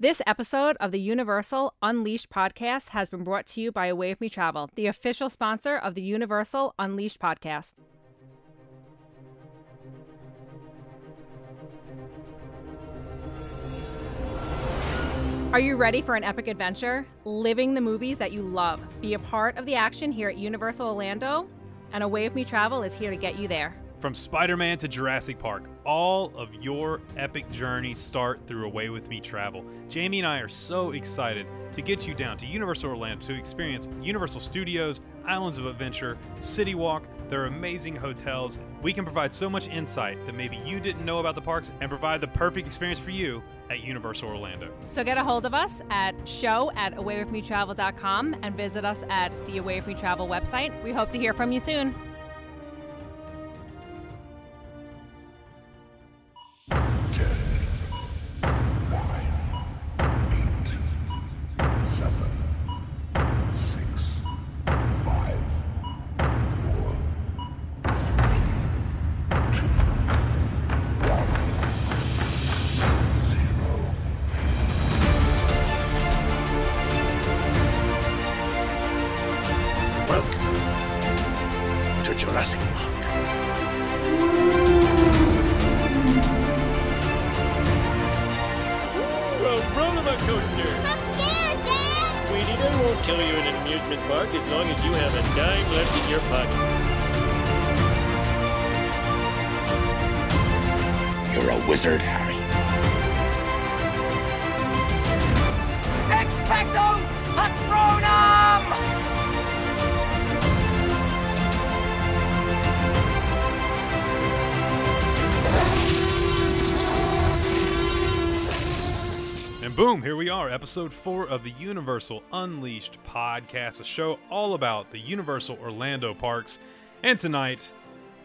This episode of the Universal Unleashed podcast has been brought to you by Away With Me Travel, the official sponsor of the Universal Unleashed podcast. Are you ready for an epic adventure? Living the movies that you love. Be a part of the action here at Universal Orlando, and Away With Me Travel is here to get you there. From Spider Man to Jurassic Park, all of your epic journeys start through Away With Me Travel. Jamie and I are so excited to get you down to Universal Orlando to experience Universal Studios, Islands of Adventure, City Walk, their amazing hotels. We can provide so much insight that maybe you didn't know about the parks and provide the perfect experience for you at Universal Orlando. So get a hold of us at show at awaywithmetravel.com and visit us at the Away With Me Travel website. We hope to hear from you soon. Episode four of the Universal Unleashed podcast, a show all about the Universal Orlando parks. And tonight,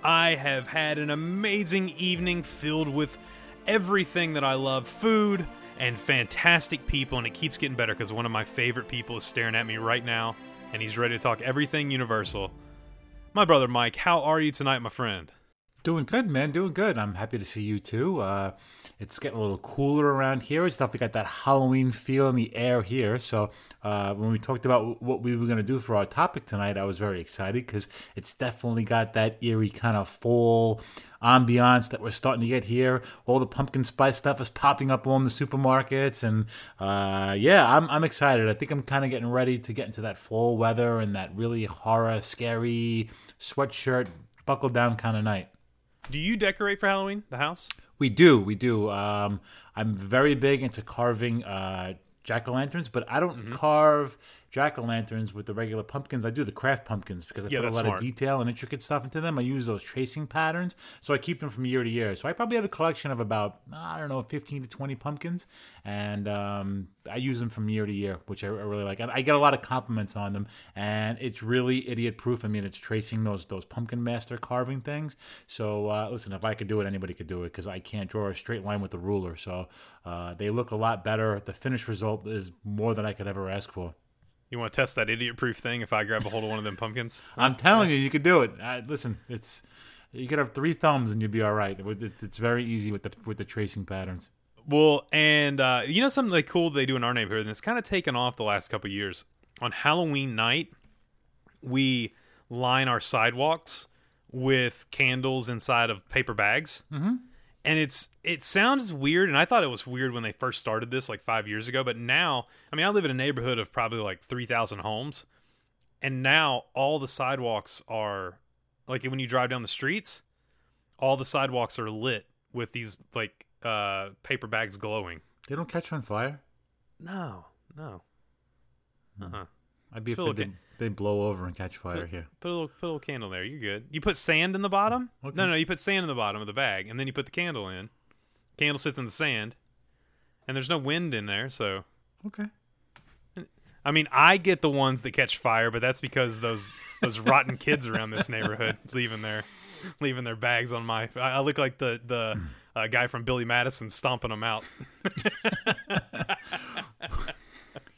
I have had an amazing evening filled with everything that I love food and fantastic people. And it keeps getting better because one of my favorite people is staring at me right now, and he's ready to talk everything Universal. My brother Mike, how are you tonight, my friend? Doing good, man. Doing good. I'm happy to see you too. Uh, it's getting a little cooler around here. It's definitely got that Halloween feel in the air here. So uh, when we talked about what we were going to do for our topic tonight, I was very excited because it's definitely got that eerie kind of fall ambiance that we're starting to get here. All the pumpkin spice stuff is popping up on the supermarkets, and uh, yeah, I'm I'm excited. I think I'm kind of getting ready to get into that fall weather and that really horror, scary sweatshirt, buckle down kind of night. Do you decorate for Halloween, the house? We do, we do. Um, I'm very big into carving uh, jack o' lanterns, but I don't Mm-hmm. carve jack o' lanterns with the regular pumpkins. I do the craft pumpkins because I Yeah, put a lot smart. of detail and intricate stuff into them. I use those tracing patterns, so I keep them from year to year. So I probably have a collection of about I don't know, 15 to 20 pumpkins, and um, I use them from year to year, which I, I really like. And I get a lot of compliments on them, and it's really idiot proof. I mean, it's tracing those those pumpkin master carving things. So uh, listen, if I could do it, anybody could do it because I can't draw a straight line with the ruler. So uh, they look a lot better. The finished result is more than I could ever ask for. You want to test that idiot proof thing if I grab a hold of one of them pumpkins? I'm telling you, you could do it. Uh, listen, it's you could have three thumbs and you'd be all right. It- it- It's very easy with the with the tracing patterns. Well, and uh, you know something like cool they do in our neighborhood, and it's kind of taken off the last couple years. On Halloween night, we line our sidewalks with candles inside of paper bags, mm-hmm. And it's it sounds weird, and I thought it was weird when they first started this like five years ago, but now, I mean, I live in a neighborhood of probably like three thousand homes, and now all the sidewalks are like when you drive down the streets, all the sidewalks are lit with these like uh paper bags glowing. They don't catch on fire. No, no. Uh-uh. I'd be afraid okay. they blow over and catch fire Put, here. put a little put a little candle there. You're good. You put sand in the bottom? Okay. No, no, you put sand in the bottom of the bag and then you put the candle in. Candle sits in the sand. And there's no wind in there, so Okay. I mean, I get the ones that catch fire, but that's because those those rotten kids around this neighborhood leaving their leaving their bags on my. I, I look like the the uh, guy from Billy Madison stomping them out.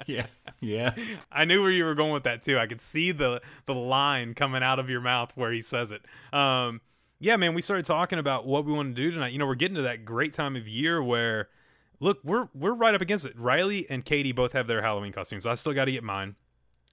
Yeah. Yeah. I knew where you were going with that too. I could see the the line coming out of your mouth where he says it. Um, yeah, man, we started talking about what we want to do tonight. You know, we're getting to that great time of year where look, we're we're right up against it. Riley and Katie both have their Halloween costumes. I still got to get mine,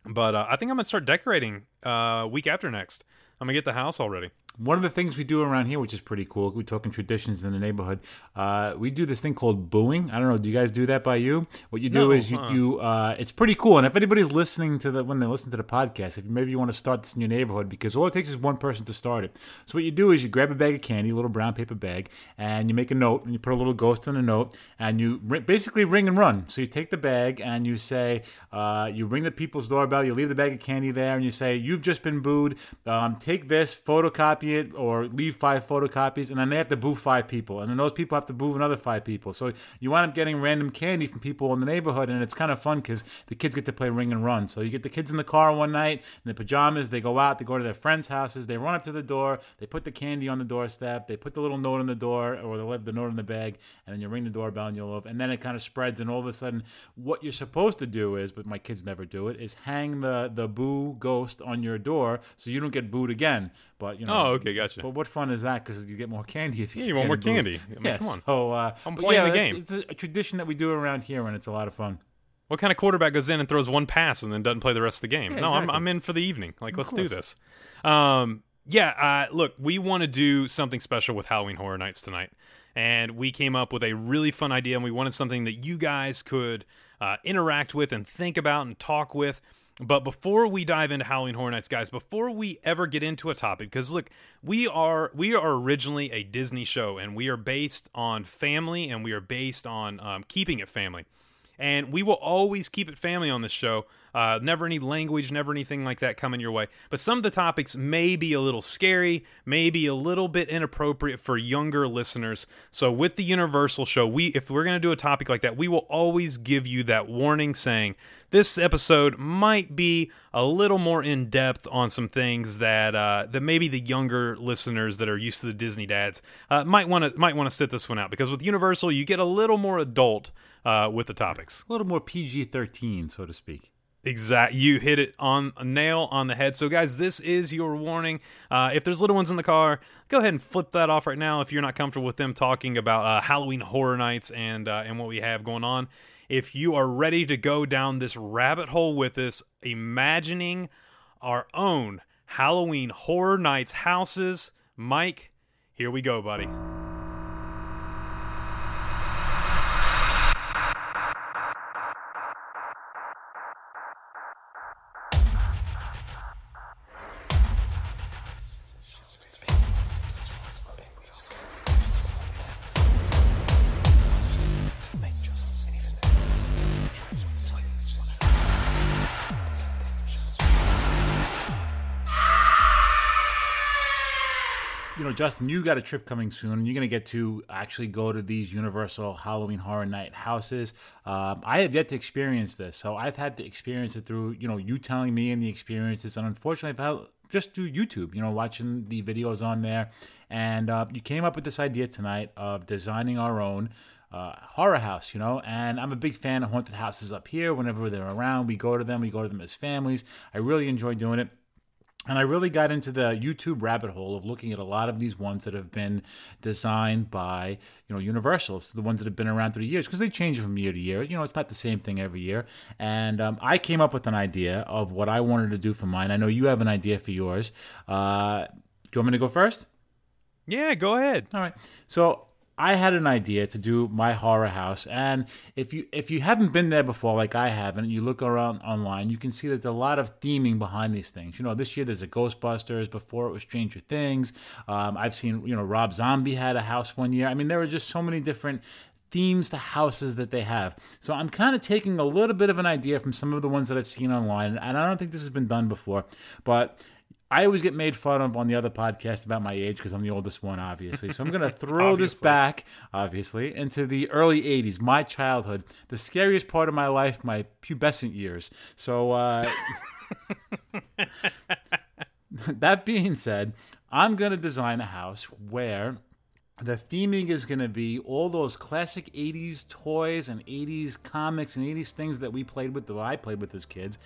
but uh, I think I'm gonna start decorating uh, week after next. I'm gonna get the house already. One of the things we do around here, which is pretty cool, we're talking traditions in the neighborhood. Uh, we do this thing called booing. I don't know. Do you guys do that by you? What you do No, is you, uh-uh. you uh, it's pretty cool. And if anybody's listening to the when they listen to the podcast, if maybe you want to start this in your neighborhood, because all it takes is one person to start it. So what you do is you grab a bag of candy, a little brown paper bag, and you make a note, and you put a little ghost on a note, and you basically ring and run. So you take the bag and you say, uh, you ring the people's doorbell, you leave the bag of candy there, and you say, "You've just been booed. Um, take this, photocopy it, or leave five photocopies." And then they have to boo five people, and then those people have to boo another five people. So you wind up getting random candy from people in the neighborhood, and it's kind of fun because the kids get to play ring and run. So you get the kids in the car one night in their pajamas, they go out, they go to their friends' houses, they run up to the door, they put the candy on the doorstep, they put the little note on the door, or they leave the note in the bag, and then you ring the doorbell and you'll and then it kind of spreads, and all of a sudden, what you're supposed to do is, but my kids never do it, is hang the the boo ghost on your door so you don't get booed again. But you know, Oh, okay, gotcha. But what fun is that? Because you get more candy if you Yeah, you want more candy. I mean, yeah, come on. So, uh, I'm playing yeah, the game. It's a, a tradition that we do around here, and it's a lot of fun. What kind of quarterback goes in and throws one pass and then doesn't play the rest of the game? Yeah, no, I'm. I'm in for the evening. Like, let's do this. Um, yeah, uh, look, we want to do something special with Halloween Horror Nights tonight. And we came up with a really fun idea, and we wanted something that you guys could uh, interact with and think about and talk with. But before we dive into Halloween Horror Nights, guys, before we ever get into a topic, because look, we are we are originally a Disney show, and we are based on family, and we are based on um, keeping it family and we will always keep it family on this show. Uh, never any language, never anything like that coming your way. But some of the topics may be a little scary, maybe a little bit inappropriate for younger listeners. So with the Universal show, we if we're going to do a topic like that, we will always give you that warning saying this episode might be a little more in depth on some things that uh, that maybe the younger listeners that are used to the Disney dads uh, might want to might want to sit this one out because with Universal you get a little more adult uh, with the topics. A little more PG thirteen, so to speak. Exact. You hit it on a nail on the head. So, guys, this is your warning. Uh, if there's little ones in the car, go ahead and flip that off right now. If you're not comfortable with them talking about uh, Halloween Horror Nights and uh, and what we have going on, if you are ready to go down this rabbit hole with us, imagining our own Halloween Horror Nights houses, Mike, here we go, buddy. Justin, you got a trip coming soon, you're going to get to actually go to these Universal Halloween Horror Night houses. Um, I have yet to experience this, so I've had to experience it through, you know, you telling me and the experiences, and unfortunately, I've had just through YouTube, you know, watching the videos on there. And uh, you came up with this idea tonight of designing our own uh, horror house, you know, and I'm a big fan of haunted houses up here. Whenever they're around, we go to them, we go to them as families. I really enjoy doing it. And I really got into the YouTube rabbit hole of looking at a lot of these ones that have been designed by, you know, Universal, so the ones that have been around through the years, because they change from year to year. You know, it's not the same thing every year. And um, I came up with an idea of what I wanted to do for mine. I know you have an idea for yours. Uh, do you want me to go first? Yeah, go ahead. All right. So I had an idea to do my horror house, and if you if you haven't been there before, like I haven't, you look around online, you can see that there's a lot of theming behind these things. You know, this year there's a Ghostbusters. Before it was Stranger Things. Um, I've seen you know Rob Zombie had a house one year. I mean, there were just so many different themes to houses that they have. So I'm kind of taking a little bit of an idea from some of the ones that I've seen online, and I don't think this has been done before, but I always get made fun of on the other podcast about my age because I'm the oldest one, obviously. So I'm going to throw this back, obviously, into the early 80s, my childhood, the scariest part of my life, my pubescent years. So, uh, that being said, I'm going to design a house where the theming is going to be all those classic 80s toys and 80s comics and 80s things that we played with, that I played with as kids.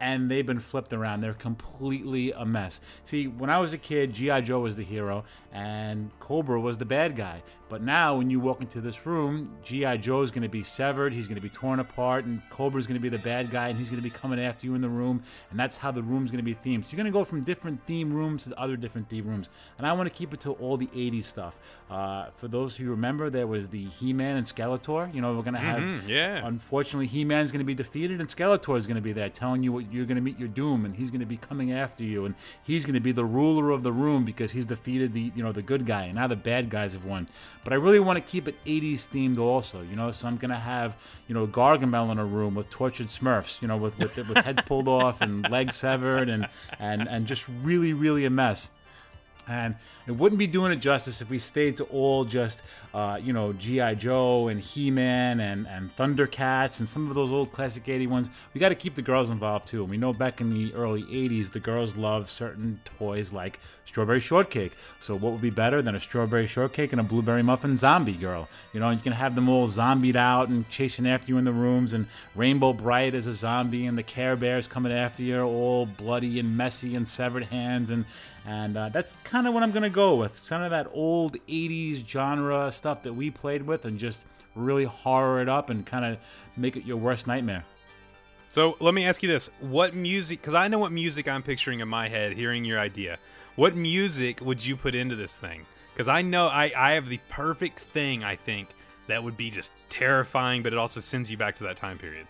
And they've been flipped around. They're completely a mess. See, when I was a kid, G.I. Joe was the hero and Cobra was the bad guy. But now, when you walk into this room, G.I. Joe is going to be severed, he's going to be torn apart, and Cobra is going to be the bad guy, and he's going to be coming after you in the room. And that's how the room's going to be themed. So you're going to go from different theme rooms to other different theme rooms. And I want to keep it to all the 80s stuff. Uh, for those who remember, there was the He Man and Skeletor. You know, we're going to have. Mhm, yeah. Unfortunately, He Man's going to be defeated, and Skeletor is going to be there telling you what you're going to meet your doom, and he's going to be coming after you, and he's going to be the ruler of the room because he's defeated the you know the good guy, and now the bad guys have won. But I really want to keep it 80s themed also, you know. So I'm going to have you know Gargamel in a room with tortured Smurfs, you know, with with, with heads pulled off and legs severed, and and and just really really a mess. And it wouldn't be doing it justice if we stayed to all just, uh, you know, G.I. Joe and He Man and, and Thundercats and some of those old classic 80 ones. We got to keep the girls involved too. And we know back in the early 80s, the girls loved certain toys like Strawberry Shortcake. So, what would be better than a Strawberry Shortcake and a Blueberry Muffin zombie girl? You know, you can have them all zombied out and chasing after you in the rooms, and Rainbow Brite as a zombie, and the Care Bears coming after you, all bloody and messy and severed hands. And and uh, that's kind of what I'm going to go with. Some of that old 80s genre stuff that we played with and just really horror it up and kind of make it your worst nightmare. So let me ask you this: What music? Because I know what music I'm picturing in my head. Hearing your idea, what music would you put into this thing? Because I know I I have the perfect thing. I think that would be just terrifying, but it also sends you back to that time period.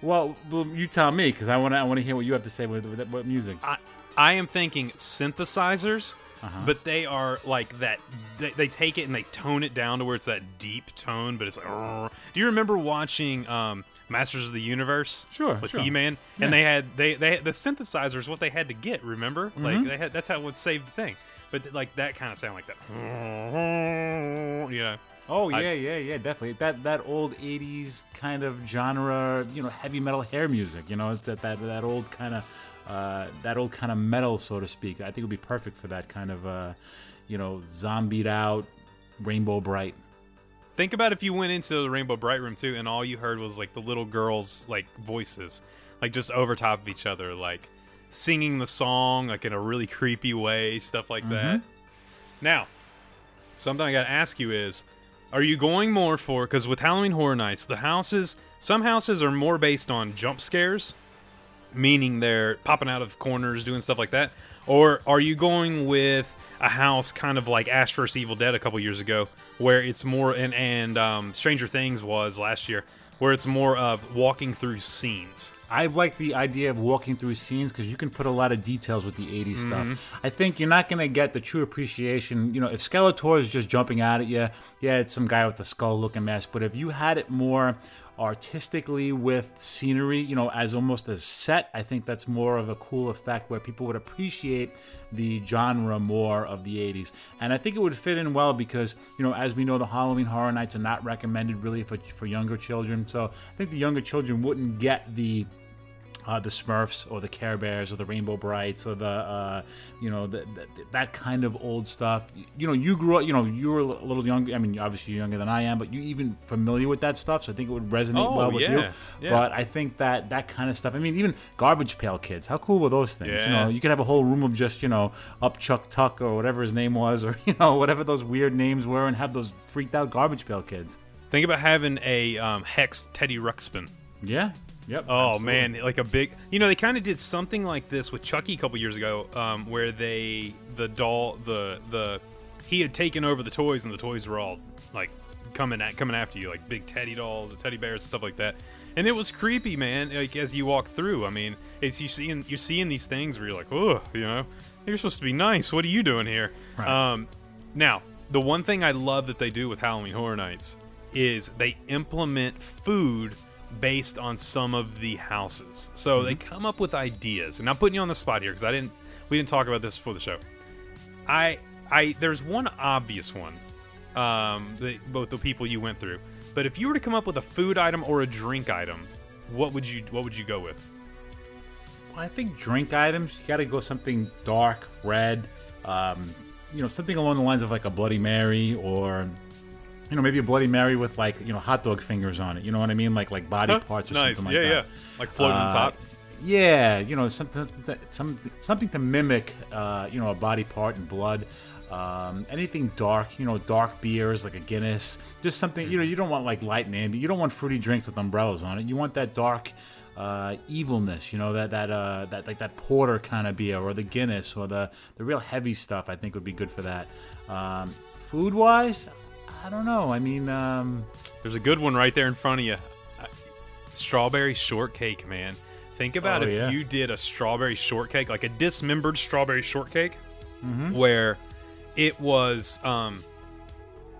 Well, you tell me because I want to I want to hear what you have to say with, with what music. I I am thinking synthesizers, Uh-huh. but they are like that. They, they take it and they tone it down to where it's that deep tone, but it's like. Do you remember watching um, Masters of the Universe? Sure, with sure. He-Man, Yeah. and they had they they had, the synthesizers what they had to get. Remember, like Mhm. they had that's how it would save the thing. But like that kind of sound like that. You know. Oh I- yeah, yeah, yeah, definitely. That that old '80s kind of genre, you know, heavy metal hair music. You know, it's that that, that old kind of uh, that old kind of metal, so to speak. I think it would be perfect for that kind of, uh, you know, zombied out, rainbow brite. Think about if you went into the Rainbow Brite Room too, and all you heard was like the little girls' like voices, like just over top of each other, like singing the song like in a really creepy way, stuff like that. Now, something I got to ask you is, are you going more for because with Halloween Horror Nights, the houses, some houses are more based on jump scares, meaning they're popping out of corners, doing stuff like that, or are you going with a house kind of like Ash vs Evil Dead a couple years ago, where it's more and and um, Stranger Things was last year, where it's more of walking through scenes. I like the idea of walking through scenes because you can put a lot of details with the 80s Mhm. stuff. I think you're not going to get the true appreciation. You know, if Skeletor is just jumping out at you, yeah, it's some guy with a skull looking mess. But if you had it more artistically with scenery, you know, as almost a set, I think that's more of a cool effect where people would appreciate the genre more of the 80s. And I think it would fit in well because, you know, as we know, the Halloween Horror Nights are not recommended really for, for younger children. So I think the younger children wouldn't get the uh, the Smurfs or the Care Bears or the Rainbow Brites or the uh, you know the, the, that kind of old stuff. You know, you grew up. You know, you were a little younger. I mean, obviously you're younger than I am, but you even familiar with that stuff. So I think it would resonate Oh, well with you. yeah, yeah. But I think that that kind of stuff. I mean, even Garbage Pail Kids. How cool were those things? You know, you could have a whole room of just you know up Chuck Tuck or whatever his name was, or you know whatever those weird names were, and have those freaked out Garbage Pail Kids. Think about having a um, hex Teddy Ruxpin. Yeah. Yep. Oh absolutely. man, like a big. You know, they kind of did something like this with Chucky a couple years ago, um, where they the doll the the he had taken over the toys and the toys were all like coming at coming after you, like big teddy dolls, teddy bears, stuff like that. And it was creepy, man. Like as you walk through, I mean, it's you seeing you're seeing these things where you're like, oh, you know, you're supposed to be nice. What are you doing here? Um, now, the one thing I love that they do with Halloween Horror Nights is they implement food based on some of the houses. So they come up with ideas. And I'm putting you on the spot here because I didn't we didn't talk about this before the show. I I there's one obvious one. Um the, both the people you went through. But if you were to come up with a food item or a drink item, what would you what would you go with? Well, I think drink items, you got to go something dark, red, um, you know, something along the lines of like a Bloody Mary or, you know, maybe a Bloody Mary with like, you know, hot dog fingers on it. You know what I mean? Like like body Huh, parts or nice. something like Yeah, that. yeah. Yeah, like floating on Uh, top? Yeah, you know, something, something, something to mimic, uh, you know, a body part and blood. Um, anything dark, you know, dark beers like a Guinness. Just something, you know, you don't want like light and ambient. You don't want fruity drinks with umbrellas on it. You want that dark uh, evilness, you know, that that uh, that like that porter kind of beer or the Guinness or the the real heavy stuff. I think would be good for that. Um, food wise, I don't know. I mean, um, There's a good one right there in front of you. Strawberry shortcake, man. Think about Oh, if yeah. you did a strawberry shortcake, like a dismembered strawberry shortcake, where it was um,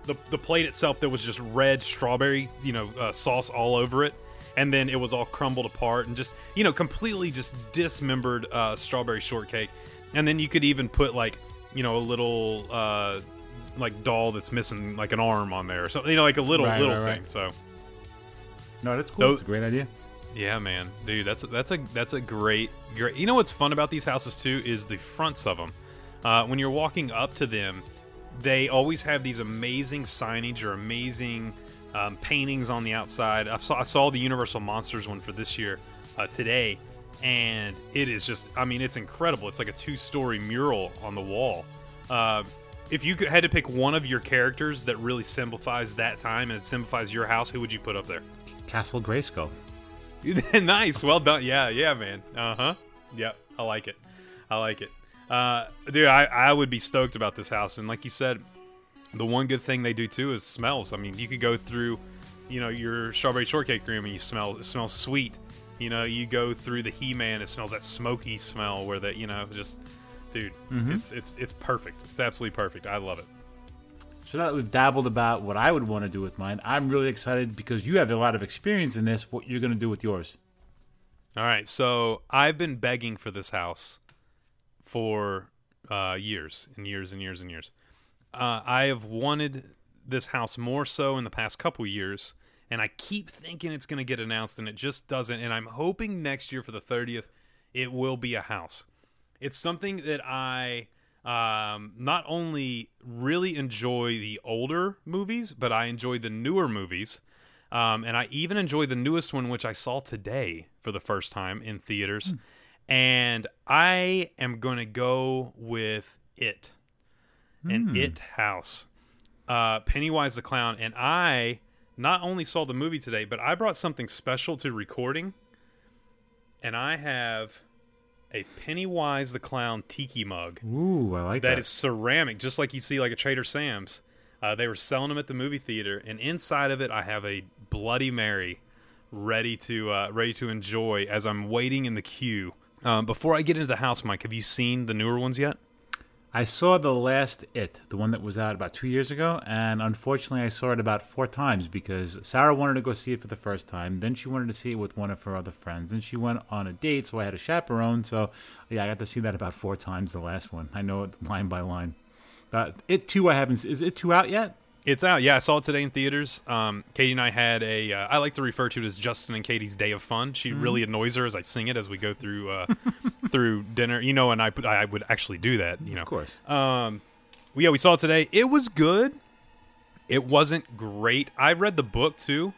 the the plate itself there was just red strawberry, you know, uh, sauce all over it, and then it was all crumbled apart and just you know completely just dismembered uh, strawberry shortcake, and then you could even put like you know a little uh, like doll that's missing like an arm on there or something, you know, like a little Right, little right, thing. right. So. no, that's cool. Those- it's a great idea. Yeah, man, dude, that's that's a that's a great great. You know what's fun about these houses too is the fronts of them. Uh, when you're walking up to them, they always have these amazing signage or amazing um, paintings on the outside. I saw I saw the Universal Monsters one for this year uh, today, and it is just I mean it's incredible. It's like a two story mural on the wall. Uh, if you had to pick one of your characters that really symbolifies that time and it symbolifies your house, who would you put up there? Castle Grayskull. nice. Well done. Yeah, yeah, man. Uh huh. Yep. I like it. I like it. Uh, dude, I, I would be stoked about this house. And like you said, the one good thing they do too is smells. I mean, you could go through, you know, your strawberry shortcake room and you smell it smells sweet. You know, you go through the He Man, it smells that smoky smell where that you know just, dude, it's it's it's perfect. It's absolutely perfect. I love it. So now that we've dabbled about what I would want to do with mine, I'm really excited because you have a lot of experience in this. What you're going to do with yours? All right, so I've been begging for this house for uh, years and years and years and years. Uh, I have wanted this house more so in the past couple years, and I keep thinking it's going to get announced, and it just doesn't. And I'm hoping next year for the 30th, it will be a house. It's something that I um, not only really enjoy the older movies, but I enjoy the newer movies. Um, and I even enjoy the newest one, which I saw today for the first time in theaters. And I am going to go with It, an It house. Uh, Pennywise the Clown. And I not only saw the movie today, but I brought something special to recording. And I have a Pennywise the Clown tiki mug Ooh, I like that. that is ceramic, just like you see like a Trader Sam's. Uh, they were selling them at the movie theater, and inside of it, I have a Bloody Mary, ready to uh, ready to enjoy as I'm waiting in the queue. Um, before I get into the house, Mike, have you seen the newer ones yet? I saw the last It, the one that was out about two years ago, and unfortunately, I saw it about four times because Sarah wanted to go see it for the first time. Then she wanted to see it with one of her other friends, and she went on a date, so I had a chaperone. So, yeah, I got to see that about four times. The last one, I know it line by line. But it two, I haven't. Is it two out yet? It's out. Yeah, I saw it today in theaters. Um, Katie and I had a. Uh, I like to refer to it as Justin and Katie's day of fun. She really annoys her as I sing it as we go through uh, through dinner. You know, and I I would actually do that. You know, Of course. Um, well, yeah, we saw it today. It was good. It wasn't great. I read the book too.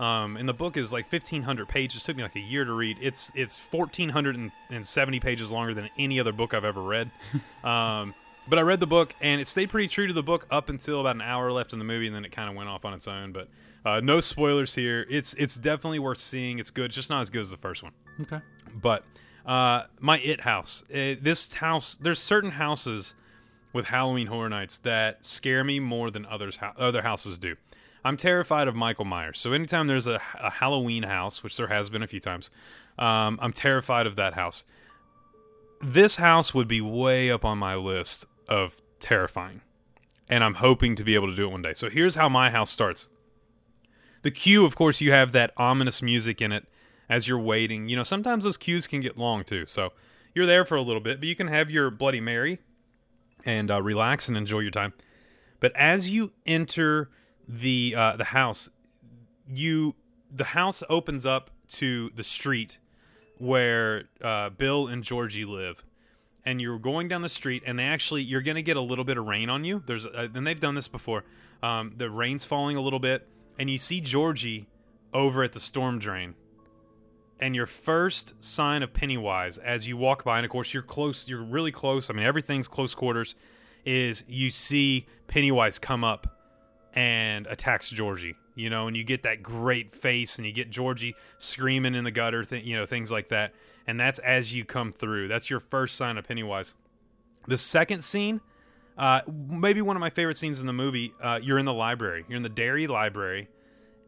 Um, and the book is like fifteen hundred pages. It took me like a year to read. It's it's fourteen hundred and seventy pages longer than any other book I've ever read. um, but I read the book and it stayed pretty true to the book up until about an hour left in the movie, and then it kind of went off on its own. But uh, no spoilers here. It's it's definitely worth seeing. It's good. It's just not as good as the first one. Okay. But uh, my it house, uh, this house, there's certain houses with Halloween Horror Nights that scare me more than others ho- other houses do. I'm terrified of Michael Myers. So anytime there's a, a Halloween house, which there has been a few times, um, I'm terrified of that house. This house would be way up on my list of terrifying, and I'm hoping to be able to do it one day. So here's how my house starts. The queue, of course, you have that ominous music in it as you're waiting. You know, sometimes those queues can get long too. So you're there for a little bit, but you can have your Bloody Mary and uh, relax and enjoy your time. But as you enter the uh, the house, you the house opens up to the street where uh, Bill and Georgie live. And you're going down the street, and they actually you're going to get a little bit of rain on you. There's uh, and they've done this before. Um, the rain's falling a little bit, and you see Georgie over at the storm drain, and your first sign of Pennywise as you walk by, and of course you're close, you're really close. I mean, everything's close quarters. Is you see Pennywise come up and attacks Georgie, you know, and you get that great face, and you get Georgie screaming in the gutter, th- you know, things like that. And that's as you come through. That's your first sign of Pennywise. The second scene, uh, maybe one of my favorite scenes in the movie. Uh, you're in the library. You're in the Derry Library,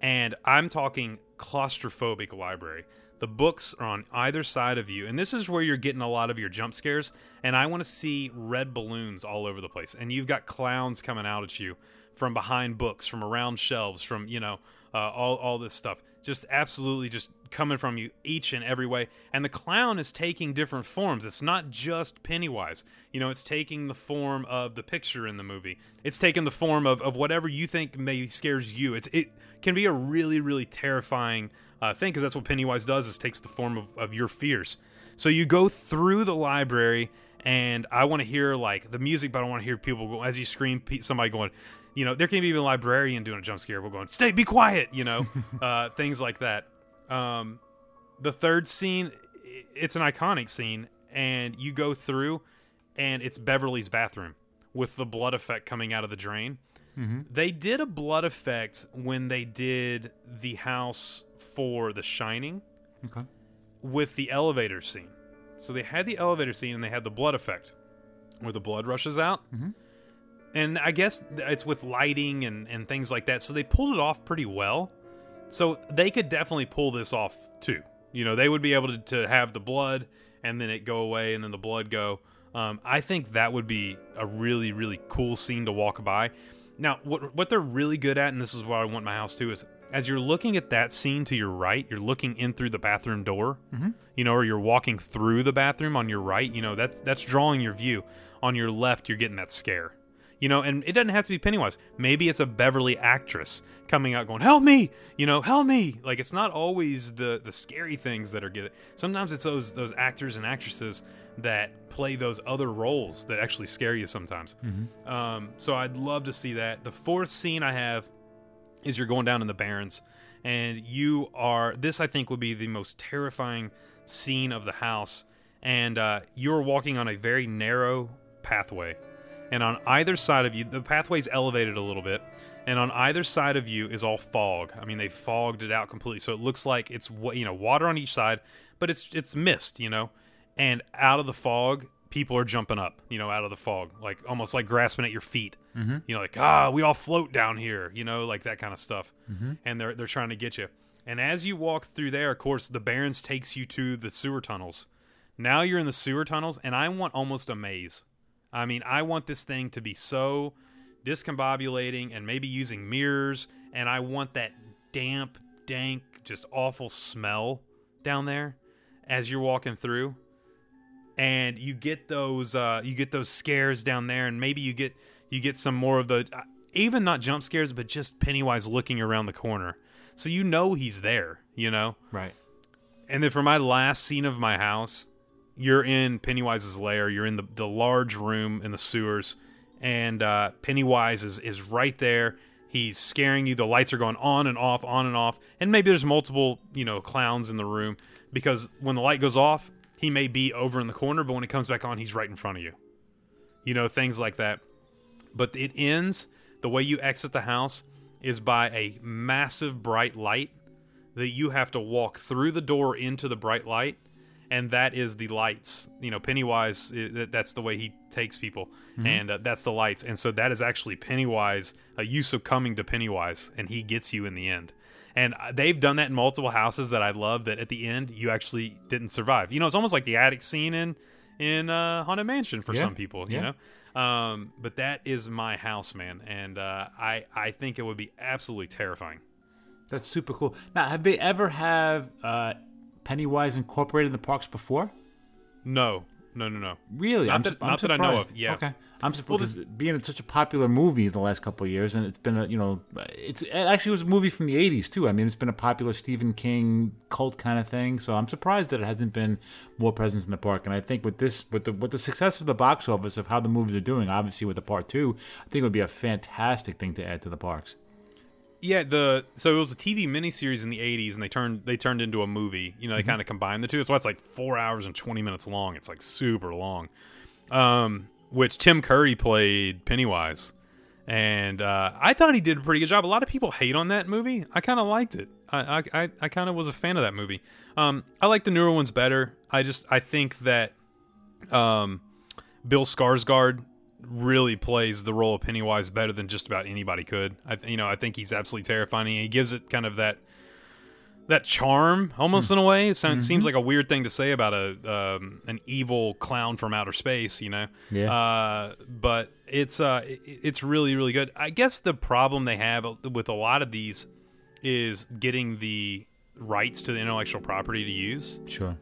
and I'm talking claustrophobic library. The books are on either side of you, and this is where you're getting a lot of your jump scares. And I want to see red balloons all over the place, and you've got clowns coming out at you from behind books, from around shelves, from you know uh, all all this stuff. Just absolutely just coming from you each and every way. And the clown is taking different forms. It's not just Pennywise. You know, it's taking the form of the picture in the movie. It's taking the form of, of whatever you think maybe scares you. It's it can be a really really terrifying uh, thing because that's what Pennywise does. Is takes the form of, of your fears. So you go through the library and I want to hear like the music, but I want to hear people go as you scream. Somebody going, you know, there can be even a librarian doing a jump scare. We're going, stay, be quiet, you know, uh, things like that. Um, the third scene, it's an iconic scene, and you go through, and it's Beverly's bathroom with the blood effect coming out of the drain. They did a blood effect when they did the house for The Shining Okay. with the elevator scene. So they had the elevator scene and they had the blood effect where the blood rushes out. Mm-hmm. And I guess it's with lighting and, and things like that. So they pulled it off pretty well. So they could definitely pull this off too. You know, they would be able to, to have the blood and then it go away and then the blood go. Um, I think that would be a really, really cool scene to walk by. Now, what what they're really good at, and this is what I want my house to, is as you're looking at that scene to your right, you're looking in through the bathroom door, you know, or you're walking through the bathroom on your right. You know, that's that's drawing your view. On your left, you're getting that scare. You know, and it doesn't have to be Pennywise. Maybe it's a Beverly actress coming out going, "Help me!" You know, "Help me!" Like it's not always the the scary things that are good. Sometimes it's those those actors and actresses that play those other roles that actually scare you sometimes. Um, so I'd love to see that. The fourth scene I have is you're going down in the Barrens, and you are. This I think would be the most terrifying scene of the house, and uh, you're walking on a very narrow pathway, and on either side of you, the pathway's elevated a little bit, and on either side of you is all fog. I mean, they fogged it out completely, so it looks like it's you know water on each side, but it's it's mist, you know, and out of the fog. People are jumping up, you know, out of the fog, like almost like grasping at your feet. Mm-hmm. You know, like ah, we all float down here, you know, like that kind of stuff. And they're they're trying to get you. And as you walk through there, of course, the Barrens takes you to the sewer tunnels. Now you're in the sewer tunnels, and I want almost a maze. I mean, I want this thing to be so discombobulating and maybe using mirrors, and I want that damp, dank, just awful smell down there as you're walking through. And you get those uh, you get those scares down there, and maybe you get you get some more of the uh, even not jump scares, but just Pennywise looking around the corner, so you know he's there. You know, Right. and then for my last scene of my house, you're in Pennywise's lair. You're in the, the large room in the sewers, and uh, Pennywise is, is right there. He's scaring you. The lights are going on and off, on and off, and maybe there's multiple you know clowns in the room because when the light goes off, he may be over in the corner, but when it comes back on, he's right in front of you. You know things like that. But it ends the way you exit the house is by a massive bright light that you have to walk through the door into the bright light and that is the lights. You know pennywise i- that- that's the way he takes people and uh, that's the lights. And so that is actually pennywise a use of coming to pennywise and he gets you in the end. And uh, they've done that in multiple houses that i love that at the end you actually didn't survive. You know it's almost like the attic scene in in uh haunted mansion for Yeah. some people you Yeah. know? Um but that is my house man and uh i i think it would be absolutely terrifying. That's super cool. Now, have they ever have uh, Pennywise incorporated in the parks before? no no no no Really? Not I'm, that- I'm not that I know of, yeah. Okay. I'm surprised Well, because being such a popular movie the last couple of years, and it's been a you know, it's it actually was a movie from the '80s too. I mean, it's been a popular Stephen King cult kind of thing. So I'm surprised that it hasn't been more presence in the park. And I think with this, with the with the success of the box office of how the movies are doing, obviously with the part two, I think it would be a fantastic thing to add to the parks. Yeah, the so it was a TV miniseries in the '80s, and they turned they turned into a movie. You know, they kind of combined the two. That's why it's like four hours and twenty minutes long. It's like super long. Um, which Tim Curry played Pennywise, and uh, I thought he did a pretty good job. A lot of people hate on that movie. I kind of liked it. I I, I, I kind of was a fan of that movie. Um, I like the newer ones better. I just I think that um, Bill Skarsgård really plays the role of Pennywise better than just about anybody could. I you know I think he's absolutely terrifying. He gives it kind of that that charm almost in a way. It sounds, seems like a weird thing to say about a um, an evil clown from outer space, you know. Yeah. Uh, but it's uh it- it's really really good. I guess the problem they have with a lot of these is getting the rights to the intellectual property to use. Sure.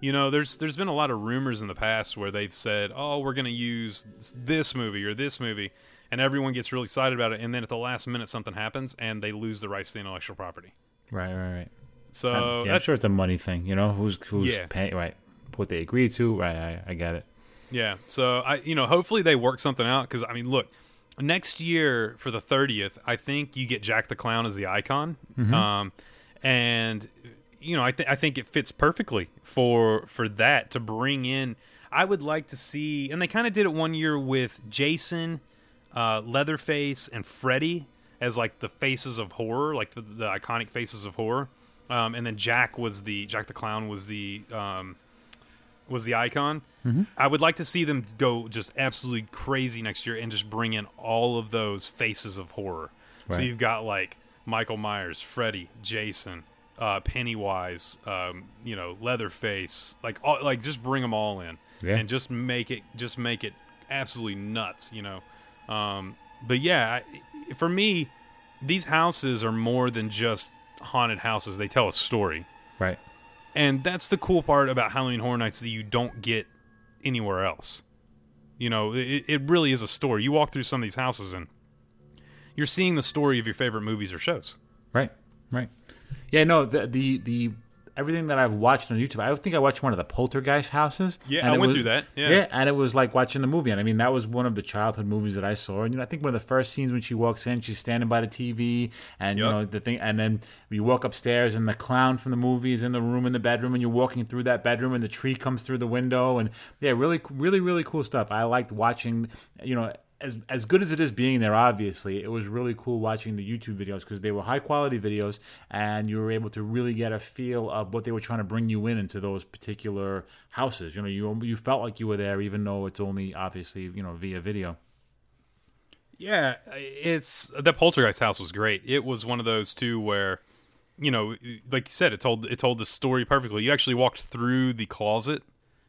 You know, there's there's been a lot of rumors in the past where they've said, "Oh, we're going to use this movie or this movie," and everyone gets really excited about it, and then at the last minute something happens and they lose the rights to the intellectual property. Right, right, right. So I'm- yeah, I'm sure it's a money thing. You know, who's who's Yeah. paying? Right, what they agree to. Right, I, I get it. yeah. So I, you know, hopefully they work something out because I mean, look, next year for the thirtieth, I think you get Jack the Clown as the icon, um, and you know, I think I think it fits perfectly for for that to bring in. I would like to see, and they kind of did it one year with Jason, uh, Leatherface, and Freddy as like the faces of horror, like the, the iconic faces of horror. Um, and then Jack was the Jack the Clown was the um, was the icon. I would like to see them go just absolutely crazy next year and just bring in all of those faces of horror. So you've got like Michael Myers, Freddy, Jason, uh, Pennywise, um, you know, Leatherface, like all, like just bring them all in Yeah. and just make it just make it absolutely nuts, you know. Um, but yeah, I, for me, these houses are more than just haunted houses. They tell a story Right. and that's the cool part about Halloween Horror Nights that you don't get anywhere else. You know, it, it really is a story. You walk through some of these houses and you're seeing the story of your favorite movies or shows. Right. Right. Yeah. No. The the the everything that I've watched on YouTube. I think I watched one of the Poltergeist houses. Yeah, and I went was- through that, yeah. and it was like watching the movie. And I mean, that was one of the childhood movies that I saw. And you know, I think one of the first scenes when she walks in, she's standing by the TV, and you know the thing. And then you walk upstairs, and the clown from the movie is in the room in the bedroom, and you're walking through that bedroom, and the tree comes through the window, and yeah, really, really, really cool stuff. I liked watching. You know as as good as it is being there, obviously, it was really cool watching the YouTube videos because they were high quality videos, and you were able to really get a feel of what they were trying to bring you in into those particular houses. You know, you you felt like you were there, even though it's only obviously you know via video. Yeah, it's the Poltergeist house was great. It was one of those too where, you know, like you said, it told it told the story perfectly. You actually walked through the closet.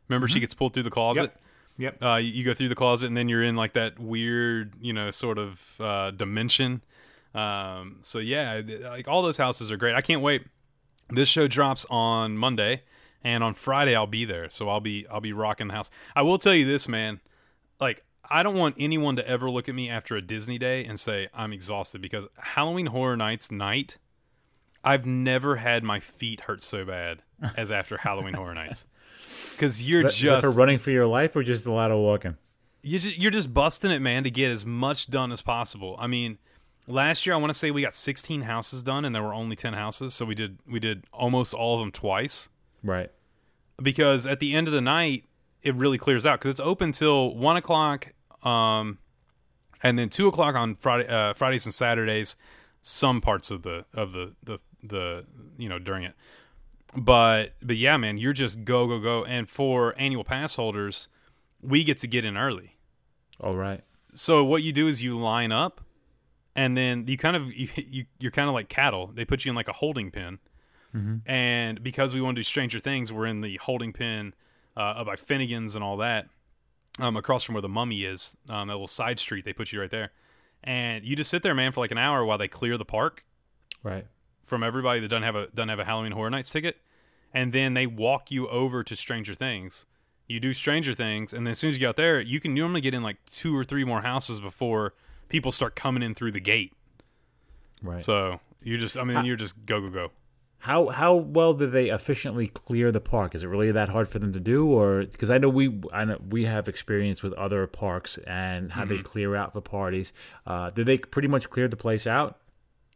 Remember, she mm-hmm. gets pulled through the closet. Yep. Uh, you, you go through the closet, and then you're in like that weird, you know, sort of uh, dimension. Um, so yeah, like all those houses are great. I can't wait. This show drops on Monday, and on Friday I'll be there. So I'll be I'll be rocking the house. I will tell you this, man. Like I don't want anyone to ever look at me after a Disney day and say I'm exhausted because Halloween Horror Nights night. I've never had my feet hurt so bad as after Halloween Horror Nights. Because you're that for just running for your life or just a lot of walking? you just, you're just busting it, man, to get as much done as possible. I mean, last year I want to say we got 16 houses done, and there were only 10 houses, so we did we did almost all of them twice. Right. Because at the end of the night, it really clears out because it's open till one o'clock, um, and then two o'clock on Friday, uh, Fridays and Saturdays. Some parts of the of the the the you know during it, but but yeah, man, you're just go go go. And for annual pass holders, we get to get in early All right. so what you do is you line up and then you kind of you, you you're kind of like cattle they put you in like a holding pen and because we want to do stranger things we're in the holding pen uh, by finnegan's and all that um, across from where the mummy is um, that little side street they put you right there and you just sit there man for like an hour while they clear the park Right. From everybody that doesn't have a doesn't have a Halloween Horror Nights ticket, and then they walk you over to Stranger Things. You do Stranger Things, and then as soon as you get out there, you can normally get in like two or three more houses before people start coming in through the gate. Right. So you just, I mean, you're just go go go. How how well do they efficiently clear the park? Is it really that hard for them to do, or because I know we I know we have experience with other parks and how they clear out for parties. Uh, did they pretty much clear the place out?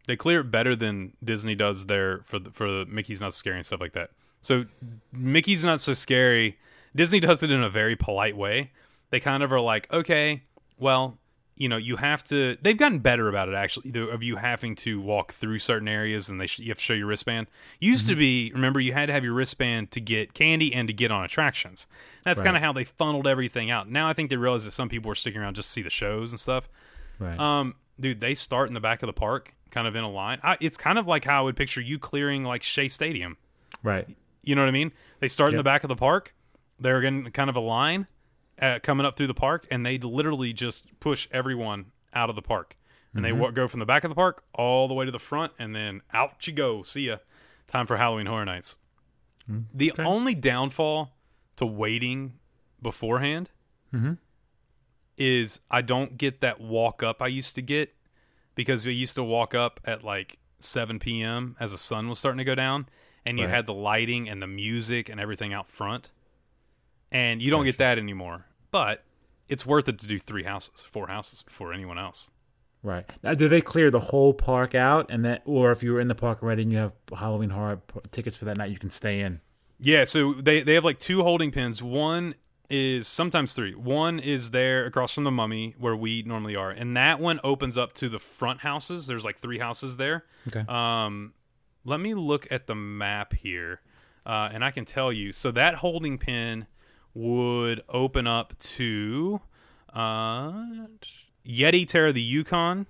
They clear it better than Disney does there for the, for the Mickey's Not So Scary and stuff like that. So Mickey's Not So Scary, Disney does it in a very polite way. They kind of are like, okay, well, you know, you have to. They've gotten better about it actually, of you having to walk through certain areas and they sh- you have to show your wristband. Used to be, remember, you had to have your wristband to get candy and to get on attractions. That's kind of how they funneled everything out. Now I think they realize that some people are sticking around just to see the shows and stuff. Right. Um, dude, they start in the back of the park, kind of in a line. I, it's kind of like how I would picture you clearing like Shea Stadium. right. You know what I mean? They start in the back of the park. They're in kind of a line uh, coming up through the park, and they literally just push everyone out of the park. And Mm-hmm. they wa- go from the back of the park all the way to the front, and then out you go. See ya. Time for Halloween Horror Nights. The Mm, okay. only downfall to waiting beforehand Mm-hmm. is I don't get that walk up I used to get because we used to walk up at like 7 p.m. as the sun was starting to go down, and you Right. had the lighting and the music and everything out front, and you don't get that anymore. But it's worth it to do three houses, four houses before anyone else. Right. Now, do they clear the whole park out, and then, or if you were in the park already and you have Halloween horror tickets for that night, you can stay in? Yeah, so they they have like two holding pins. One is sometimes three. One is there across from the mummy where we normally are, and that one opens up to the front houses. There's like three houses there. Okay. Um, let me look at the map here, uh, and I can tell you. So that holding pin would open up to uh, Yeti Terror the Yukon,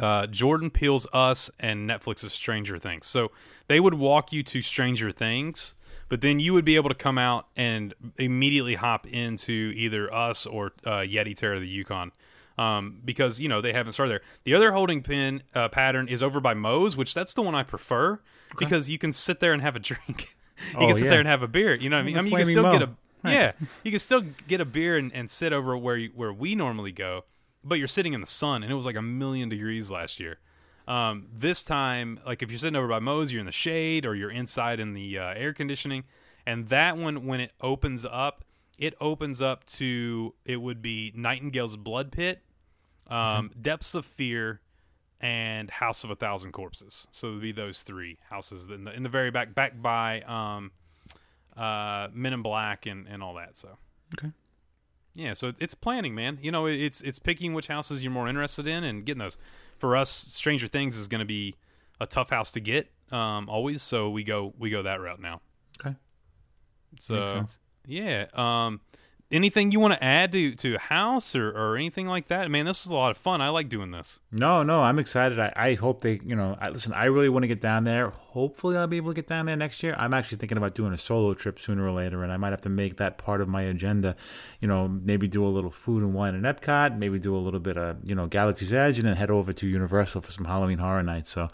uh, Jordan Peele's Us, and Netflix's Stranger Things. So they would walk you to Stranger Things, but then you would be able to come out and immediately hop into either Us or uh, Yeti Terror of the Yukon. Um, because you know they haven't started there. The other holding pin uh, pattern is over by Moe's, which that's the one I prefer because you can sit there and have a drink. you Oh, can sit yeah. there and have a beer. You know what I mean? I mean, you can still get Moe. a yeah, you can still get a beer and, and sit over where you, where we normally go, but you're sitting in the sun, and it was like a million degrees last year. Um, this time, like if you're sitting over by Moe's, you're in the shade or you're inside in the uh, air conditioning, and that one when it opens up, it opens up to it would be Nightingale's Blood Pit, um, Depths of Fear, and House of a Thousand Corpses. So it would be those three houses in the in the very back, back by um, uh, Men in Black and, and all that. So Okay. yeah, so it's planning, man. You know, it's it's picking which houses you're more interested in and getting those. For us, Stranger Things is going to be a tough house to get um, always, so we go we go that route now. Okay. So Makes sense. yeah, um, anything you want to add to to house or, or anything like that? Man, this is a lot of fun. I like doing this. No, no, I'm excited. I, I hope they, you know, I, listen, I really want to get down there. Hopefully, I'll be able to get down there next year. I'm actually thinking about doing a solo trip sooner or later, and I might have to make that part of my agenda. You know, maybe do a little food and wine in Epcot, maybe do a little bit of, you know, Galaxy's Edge, and then head over to Universal for some Halloween Horror Nights. So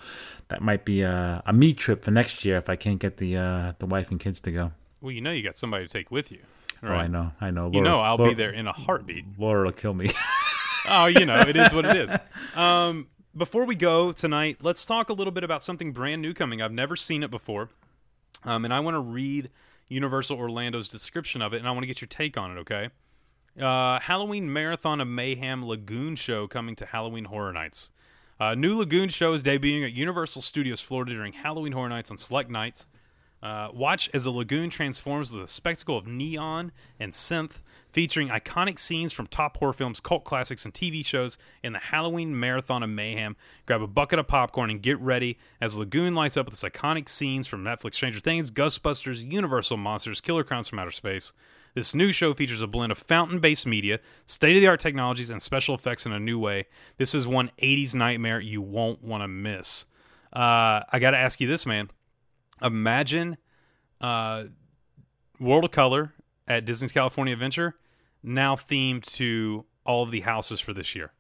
that might be a, a me trip for next year if I can't get the uh, the wife and kids to go. Well, you know, you got somebody to take with you. Oh, I know, I know. You know, I'll Laura- be there in a heartbeat. Laura will kill me. oh, you know, it is what it is. Um, before we go tonight, let's talk a little bit about something brand new coming. I've never seen it before, um, and I want to read Universal Orlando's description of it, and I want to get your take on it. Okay, uh, Halloween Marathon of Mayhem Lagoon Show coming to Halloween Horror Nights. Uh, new Lagoon Show is debuting at Universal Studios Florida during Halloween Horror Nights on select nights. Uh, watch as the lagoon transforms with a spectacle of neon and synth, featuring iconic scenes from top horror films, cult classics, and TV shows in the Halloween Marathon of Mayhem. Grab a bucket of popcorn and get ready as Lagoon lights up with its iconic scenes from Netflix Stranger Things, Ghostbusters, Universal Monsters, Killer Klowns from Outer Space. This new show features a blend of fountain based media, state of the art technologies, and special effects in a new way. This is one 80s nightmare you won't want to miss. Uh, I got to ask you this, man imagine uh, World of Color at Disney's California Adventure now themed to all of the houses for this year.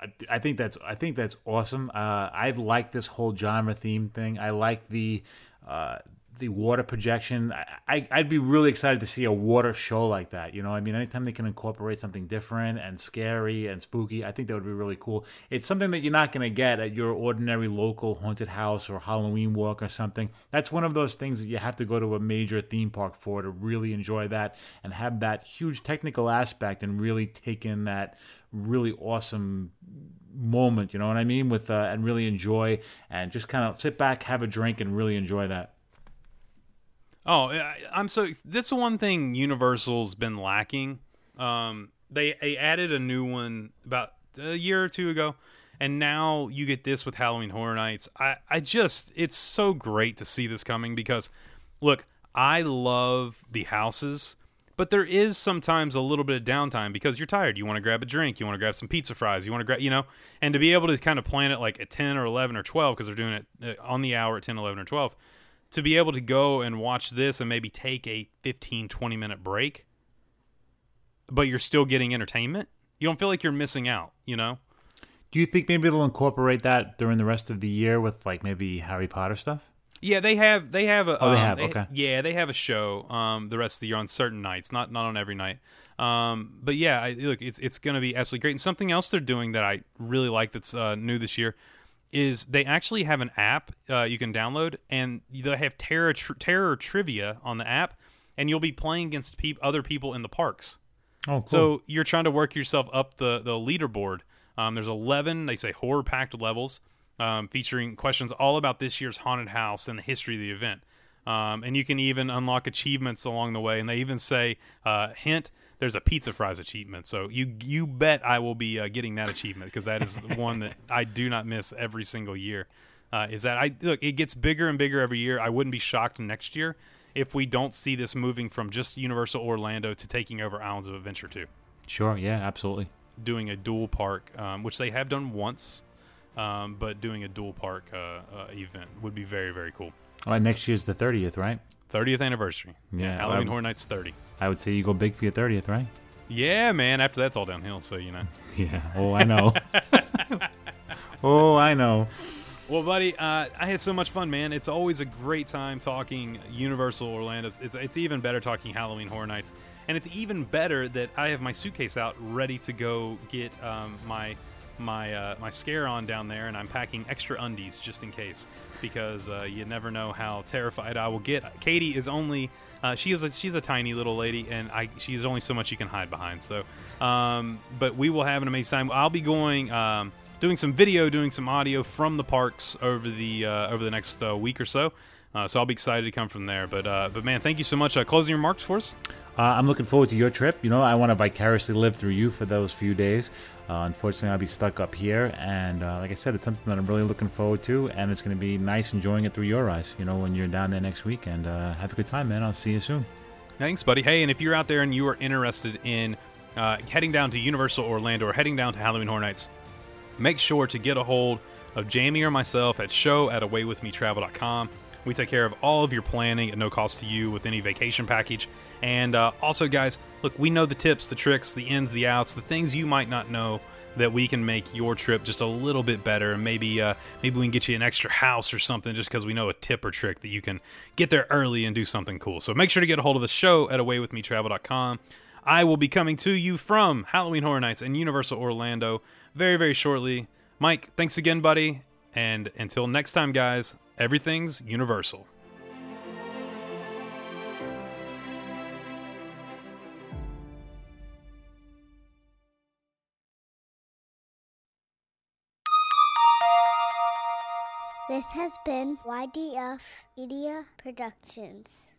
I, I think that's I think that's awesome. Uh, I like this whole genre theme thing. I like the uh, the water projection. I, I'd be really excited to see a water show like that. You know, I mean, anytime they can incorporate something different and scary and spooky, I think that would be really cool. It's something that you're not going to get at your ordinary local haunted house or Halloween walk or something. That's one of those things that you have to go to a major theme park for to really enjoy that and have that huge technical aspect and really take in that really awesome moment. You know what I mean? With uh, and really enjoy and just kind of sit back, have a drink, and really enjoy that. Oh, I- I'm so. That's the one thing Universal's been lacking. Um, they, they added a new one about a year or two ago, and now you get this with Halloween Horror Nights. I, I just, it's so great to see this coming because, look, I love the houses, but there is sometimes a little bit of downtime because you're tired. You want to grab a drink, you want to grab some pizza fries, you want to grab, you know, and to be able to kind of plan it like at 10 or 11 or 12 because they're doing it uh, on the hour at 10, 11, or 12 to be able to go and watch this and maybe take a 15 20 minute break but you're still getting entertainment you don't feel like you're missing out you know Do you think maybe they'll incorporate that during the rest of the year with like maybe Harry Potter stuff? yeah they have they have a Oh, they um, have, okay. yeah they have a show um the rest of the year on certain nights not not on every night um but yeah I, look it's it's gonna be absolutely great and something else they're doing that i really like that's uh, new this year is they actually have an app uh, you can download and they have terror tr- terror trivia on the app and you'll be playing against peop other people in the parks Oh, cool. So you're trying to work yourself up the the leaderboard. Um, there's 11, they say horror packed levels, um, featuring questions all about this year's haunted house and the history of the event. Um, and you can even unlock achievements along the way. And they even say, uh, hint, there's a pizza fries achievement. So you you bet I will be uh, getting that achievement because that is the one that I do not miss every single year. Uh, is that I look? It gets bigger and bigger every year. I wouldn't be shocked next year if we don't see this moving from just Universal Orlando to taking over Islands of Adventure 2, sure, yeah, absolutely. doing a dual park, um, which they have done once, um, but doing a dual park uh, uh, event would be very, very cool. All right, next year's the thirtieth, right? 30th anniversary. Yeah, Halloween I- Horror Nights 30. I would say you go big for your thirtieth, right? Yeah, man. After that's all downhill, so you know. Yeah. Oh, I know. oh, I know. Well, buddy, uh, I had so much fun, man. It's always a great time talking Universal Orlando. It's, it's, it's even better talking Halloween Horror Nights. And it's even better that I have my suitcase out ready to go get um, my my uh, my scare on down there, and I'm packing extra undies just in case because uh, you never know how terrified I will get. Katie is only uh, she is a, she's a tiny little lady, and I she's only so much you can hide behind. So, um, but we will have an amazing time. I'll be going. Um, doing some video, doing some audio from the parks over the uh, over the next uh, week or so. Uh, so I'll be excited to come from there. But uh, but man, thank you so much. Uh, closing remarks for us. Uh, I'm looking forward to your trip. You know, I want to vicariously live through you for those few days. Uh, unfortunately, I'll be stuck up here, and uh, like I said, it's something that I'm really looking forward to, and it's going to be nice enjoying it through your eyes. You know, when you're down there next week, and uh, have a good time, man. I'll see you soon. Thanks, buddy. Hey, and if you're out there and you are interested in uh, heading down to Universal Orlando or heading down to Halloween Horror Nights, make sure to get a hold of Jamie or myself at show at awaywithmetravel.com. We take care of all of your planning at no cost to you with any vacation package. And uh, also, guys, look, we know the tips, the tricks, the ins, the outs, the things you might not know that we can make your trip just a little bit better. And maybe, uh, maybe we can get you an extra house or something just because we know a tip or trick that you can get there early and do something cool. So make sure to get a hold of the show at awaywithmetravel.com. I will be coming to you from Halloween Horror Nights in Universal Orlando very, very shortly. Mike, thanks again, buddy. And until next time, guys, everything's Universal. This has been YDF Media Productions.